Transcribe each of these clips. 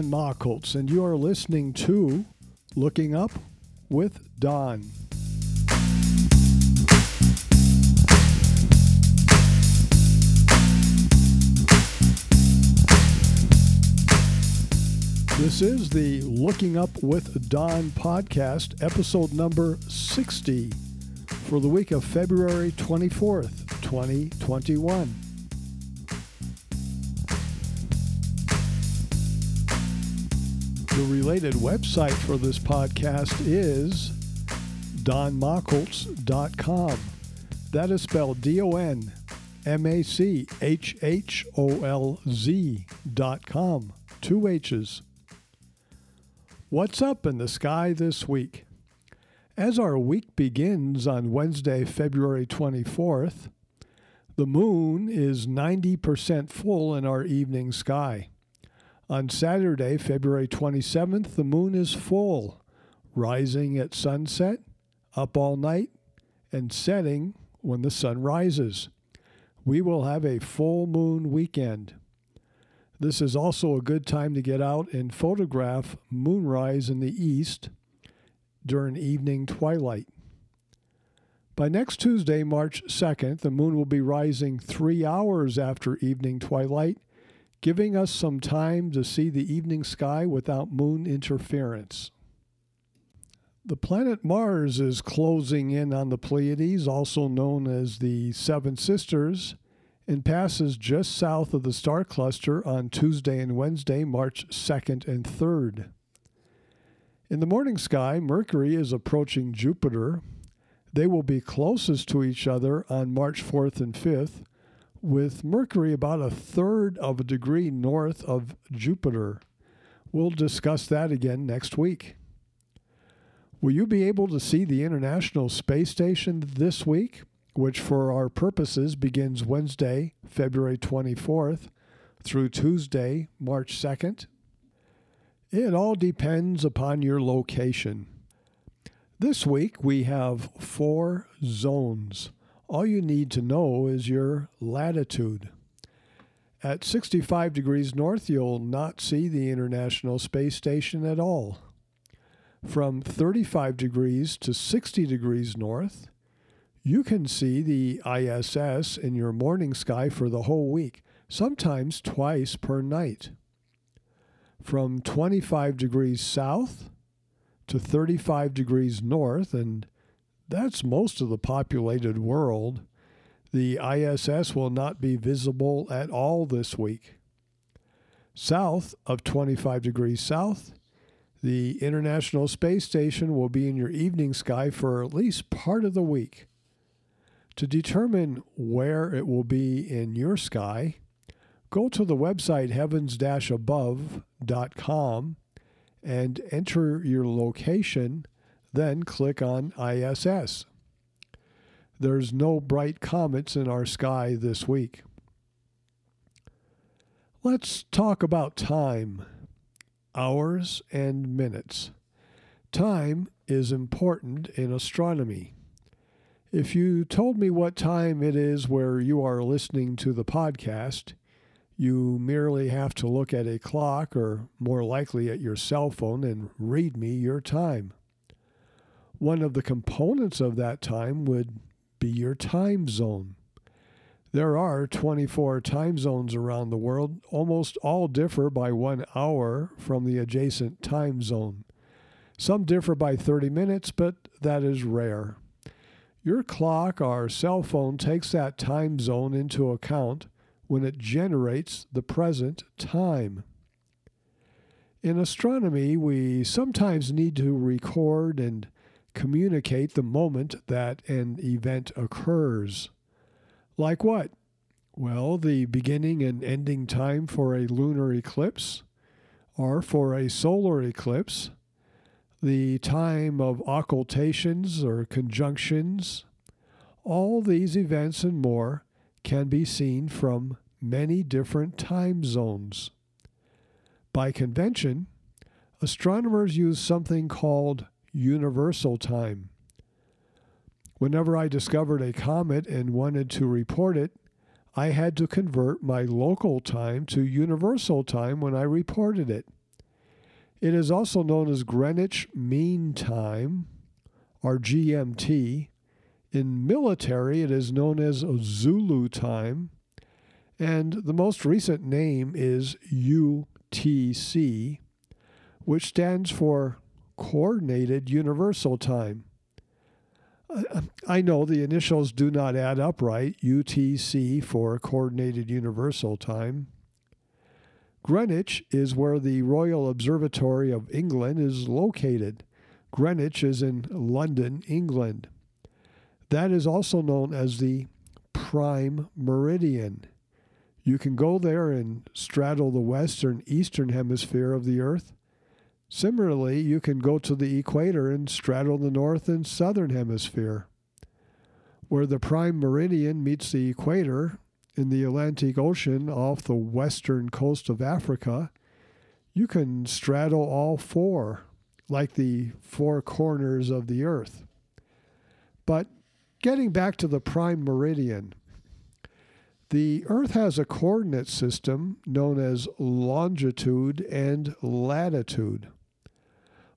Don Machholz, and you are listening to Looking Up with Don. This is the Looking Up with Don podcast, episode number 60 for the week of February 24th, 2021. The related website for this podcast is donmachholz.com. That is spelled D O N M A C H H O L Z dot com. Two H's. What's up in the sky this week? As our week begins on Wednesday, February 24th, the moon is 90% full in our evening sky. On Saturday, February 27th, the moon is full, rising at sunset, up all night, and setting when the sun rises. We will have a full moon weekend. This is also a good time to get out and photograph moonrise in the east during evening twilight. By next Tuesday, March 2nd, the moon will be rising three hours after evening twilight giving us some time to see the evening sky without moon interference. The planet Mars is closing in on the Pleiades, also known as the Seven Sisters, and passes just south of the star cluster on Tuesday and Wednesday, March 2nd and 3rd. In the morning sky, Mercury is approaching Jupiter. They will be closest to each other on March 4th and 5th, with Mercury about a third of a degree north of Jupiter. We'll discuss that again next week. Will you be able to see the International Space Station this week, which for our purposes begins Wednesday, February 24th through Tuesday, March 2nd? It all depends upon your location. This week we have four zones all you need to know is your latitude. At 65 degrees north, you'll not see the International Space Station at all. From 35 degrees to 60 degrees north, you can see the ISS in your morning sky for the whole week, sometimes twice per night. From 25 degrees south to 35 degrees north and that's most of the populated world. The ISS will not be visible at all this week. South of 25 degrees south, the International Space Station will be in your evening sky for at least part of the week. To determine where it will be in your sky, go to the website heavens above.com and enter your location then click on ISS. There's no bright comets in our sky this week. Let's talk about time, hours, and minutes. Time is important in astronomy. If you told me what time it is where you are listening to the podcast, you merely have to look at a clock or more likely at your cell phone and read me your time one of the components of that time would be your time zone. There are 24 time zones around the world. Almost all differ by one hour from the adjacent time zone. Some differ by 30 minutes, but that is rare. Your clock or cell phone takes that time zone into account when it generates the present time. In astronomy, we sometimes need to record and communicate the moment that an event occurs. Like what? Well, the beginning and ending time for a lunar eclipse, or for a solar eclipse, the time of occultations or conjunctions. All these events and more can be seen from many different time zones. By convention, astronomers use something called universal time. Whenever I discovered a comet and wanted to report it, I had to convert my local time to universal time when I reported it. It is also known as Greenwich Mean Time, or GMT. In military, it is known as Zulu Time. And the most recent name is UTC, which stands for Coordinated Universal Time. Um, I know the initials do not add up right, UTC for Coordinated Universal Time. Greenwich is where the Royal Observatory of England is located. Greenwich is in London, England. That is also known as the prime meridian. You can go there and straddle the western eastern hemisphere of the earth. Similarly, you can go to the equator and straddle the north and southern hemisphere. Where the prime meridian meets the equator in the Atlantic Ocean off the western coast of Africa, you can straddle all four, like the four corners of the earth. But getting back to the prime meridian, the Earth has a coordinate system known as longitude and latitude.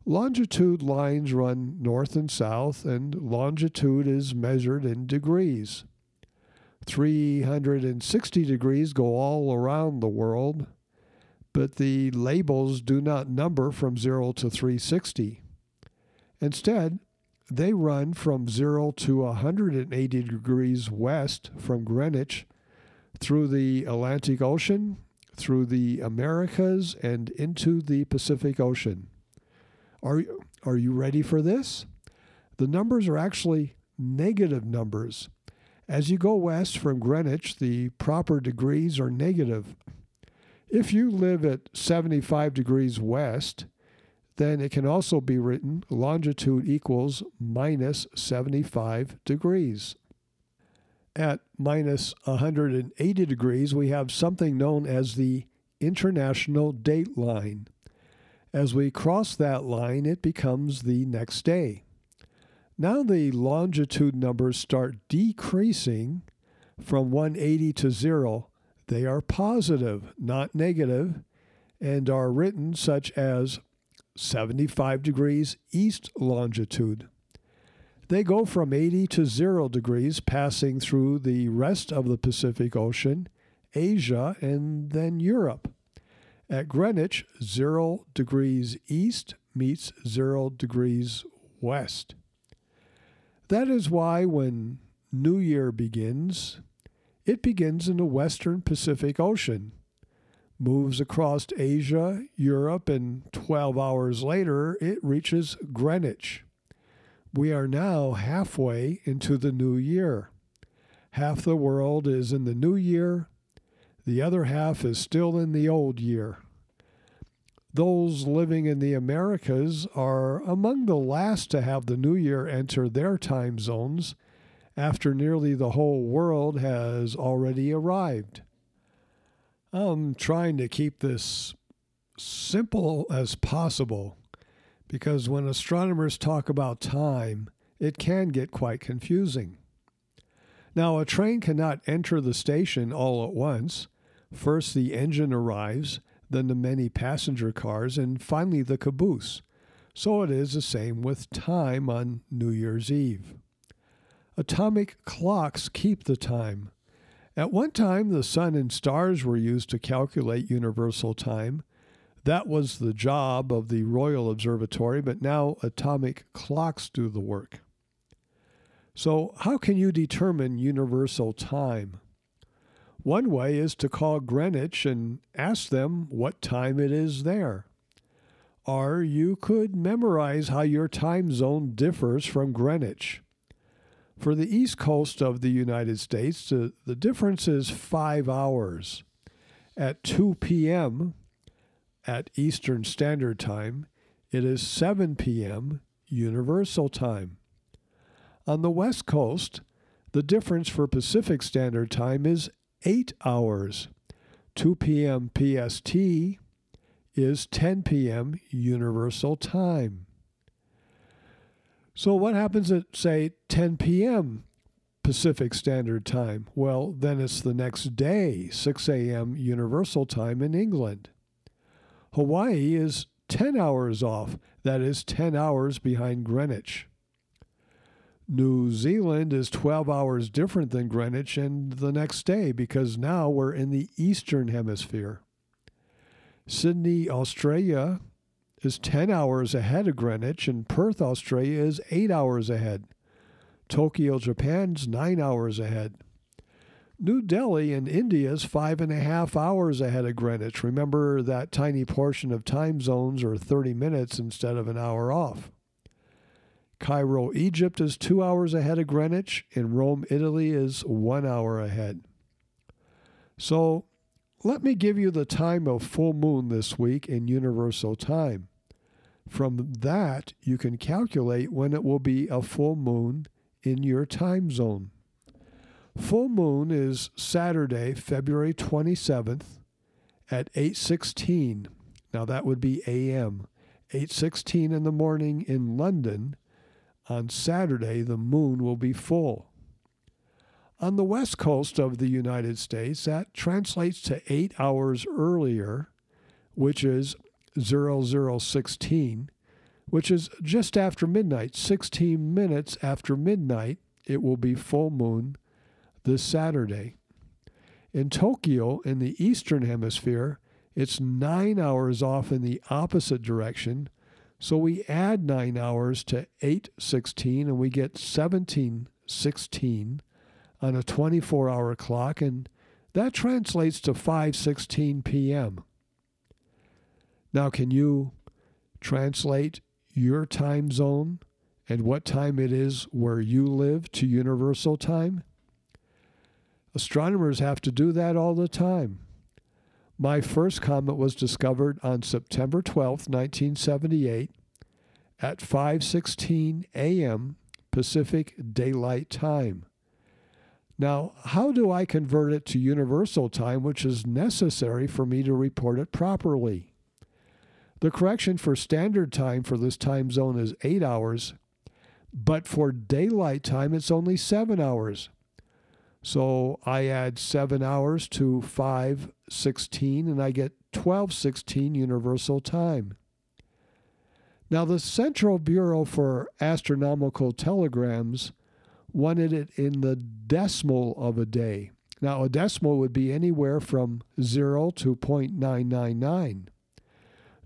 Longitude lines run north and south, and longitude is measured in degrees. 360 degrees go all around the world, but the labels do not number from 0 to 360. Instead, they run from 0 to 180 degrees west from Greenwich through the Atlantic Ocean, through the Americas, and into the Pacific Ocean. Are, are you ready for this? The numbers are actually negative numbers. As you go west from Greenwich, the proper degrees are negative. If you live at 75 degrees west, then it can also be written longitude equals minus 75 degrees at minus 180 degrees, we have something known as the international date line. As we cross that line, it becomes the next day. Now the longitude numbers start decreasing from 180 to 0. They are positive, not negative, and are written such as 75 degrees east longitude. They go from 80 to 0 degrees, passing through the rest of the Pacific Ocean, Asia, and then Europe. At Greenwich, 0 degrees east meets 0 degrees west. That is why when New Year begins, it begins in the western Pacific Ocean, moves across Asia, Europe, and 12 hours later it reaches Greenwich. We are now halfway into the new year. Half the world is in the new year, the other half is still in the old year. Those living in the Americas are among the last to have the new year enter their time zones after nearly the whole world has already arrived. I'm trying to keep this simple as possible because when astronomers talk about time, it can get quite confusing. Now, a train cannot enter the station all at once. First, the engine arrives, then the many passenger cars, and finally the caboose. So it is the same with time on New Year's Eve. Atomic clocks keep the time. At one time, the sun and stars were used to calculate universal time. That was the job of the Royal Observatory, but now atomic clocks do the work. So, how can you determine universal time? One way is to call Greenwich and ask them what time it is there. Or you could memorize how your time zone differs from Greenwich. For the east coast of the United States, the, the difference is five hours. At 2 p.m., at Eastern Standard Time, it is 7 p.m. Universal Time. On the West Coast, the difference for Pacific Standard Time is 8 hours. 2 p.m. PST is 10 p.m. Universal Time. So, what happens at, say, 10 p.m. Pacific Standard Time? Well, then it's the next day, 6 a.m. Universal Time in England. Hawaii is 10 hours off, that is 10 hours behind Greenwich. New Zealand is 12 hours different than Greenwich and the next day because now we're in the Eastern Hemisphere. Sydney, Australia is 10 hours ahead of Greenwich, and Perth, Australia is 8 hours ahead. Tokyo, Japan's 9 hours ahead. New Delhi in India is five and a half hours ahead of Greenwich. Remember that tiny portion of time zones are 30 minutes instead of an hour off. Cairo, Egypt is two hours ahead of Greenwich, and Rome, Italy is one hour ahead. So let me give you the time of full moon this week in universal time. From that, you can calculate when it will be a full moon in your time zone. Full moon is Saturday, February 27th at 8:16. Now that would be AM. 8:16 in the morning in London on Saturday, the moon will be full. On the west coast of the United States, that translates to eight hours earlier, which is 0016, which is just after midnight. 16 minutes after midnight, it will be full moon this Saturday. In Tokyo, in the eastern hemisphere, it's nine hours off in the opposite direction, so we add 9 hours to 816 and we get 1716 on a 24 hour clock and that translates to 5:16 p.m. Now can you translate your time zone and what time it is where you live to universal time? Astronomers have to do that all the time. My first comet was discovered on September 12, 1978 at 5:16 a.m. Pacific Daylight Time. Now, how do I convert it to universal time which is necessary for me to report it properly? The correction for standard time for this time zone is 8 hours, but for daylight time it's only 7 hours. So I add 7 hours to 5:16 and I get 12:16 universal time. Now the Central Bureau for Astronomical Telegrams wanted it in the decimal of a day. Now a decimal would be anywhere from 0 to 0.999.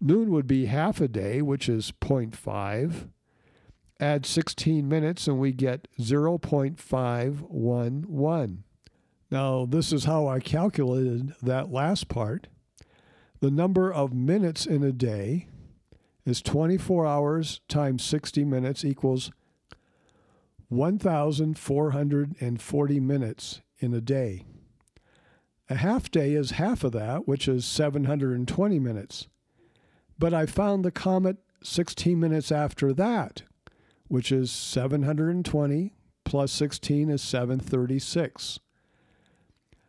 Noon would be half a day, which is 0.5 add 16 minutes and we get 0.511. Now, this is how I calculated that last part. The number of minutes in a day is 24 hours times 60 minutes equals 1,440 minutes in a day. A half day is half of that, which is 720 minutes. But I found the comet 16 minutes after that, which is 720 plus 16 is 736.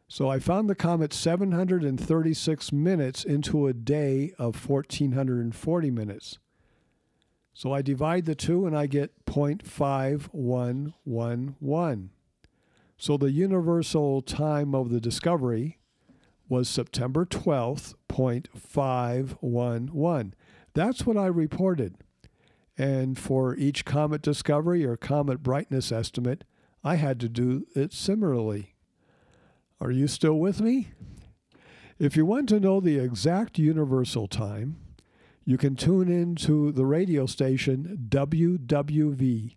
So I found the comet 736 minutes into a day of 1440 minutes. So I divide the two and I get 0.5111. So the universal time of the discovery was September 12th, 0.511. That's what I reported. And for each comet discovery or comet brightness estimate, I had to do it similarly. Are you still with me? If you want to know the exact universal time, you can tune in to the radio station WWV.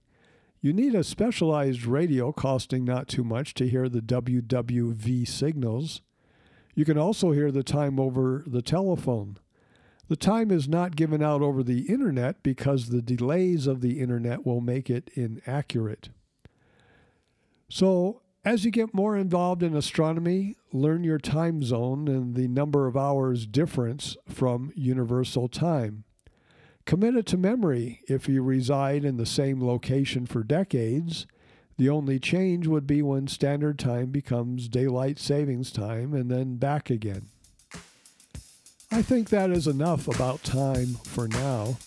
You need a specialized radio costing not too much to hear the WWV signals. You can also hear the time over the telephone. The time is not given out over the internet because the delays of the internet will make it inaccurate. So, as you get more involved in astronomy, learn your time zone and the number of hours difference from universal time. Commit it to memory if you reside in the same location for decades. The only change would be when standard time becomes daylight savings time and then back again. I think that is enough about time for now.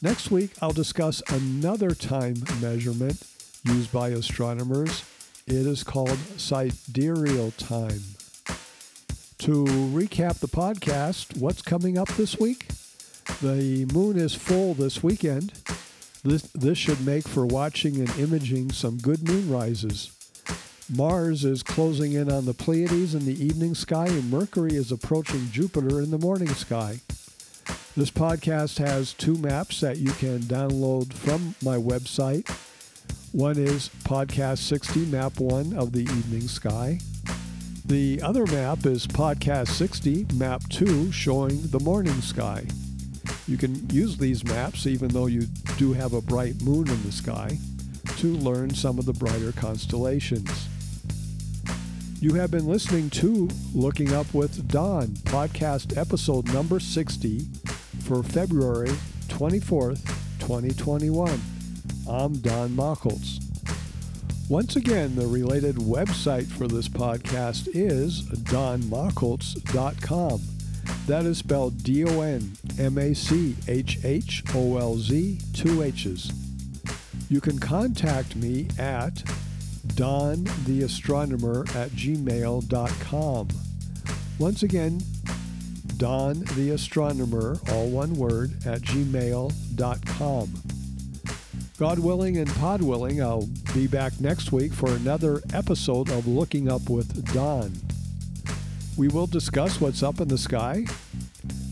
Next week, I'll discuss another time measurement used by astronomers. It is called sidereal time. To recap the podcast, what's coming up this week? The moon is full this weekend. This, this should make for watching and imaging some good moon rises. Mars is closing in on the Pleiades in the evening sky, and Mercury is approaching Jupiter in the morning sky. This podcast has two maps that you can download from my website. One is Podcast 60, Map 1 of the evening sky. The other map is Podcast 60, Map 2, showing the morning sky. You can use these maps even though you do have a bright moon in the sky to learn some of the brighter constellations. You have been listening to Looking Up with Don, podcast episode number 60 for February 24th, 2021. I'm Don Machholz. Once again, the related website for this podcast is donmachholz.com. That is spelled D O N M A C H H O L Z, two H's. You can contact me at dontheastronomer at gmail.com. Once again, dontheastronomer, all one word, at gmail.com. God willing and pod willing, I'll be back next week for another episode of Looking Up with Don. We will discuss what's up in the sky.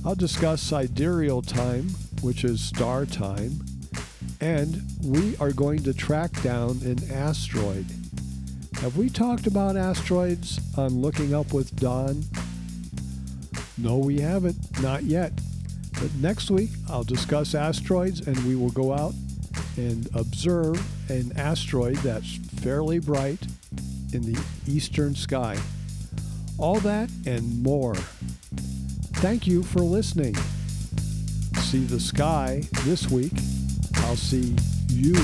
I'll discuss sidereal time, which is star time, and we are going to track down an asteroid. Have we talked about asteroids on Looking Up with Don? No, we haven't. Not yet. But next week, I'll discuss asteroids and we will go out and observe an asteroid that's fairly bright in the eastern sky. All that and more. Thank you for listening. See the sky this week. I'll see you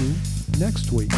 next week.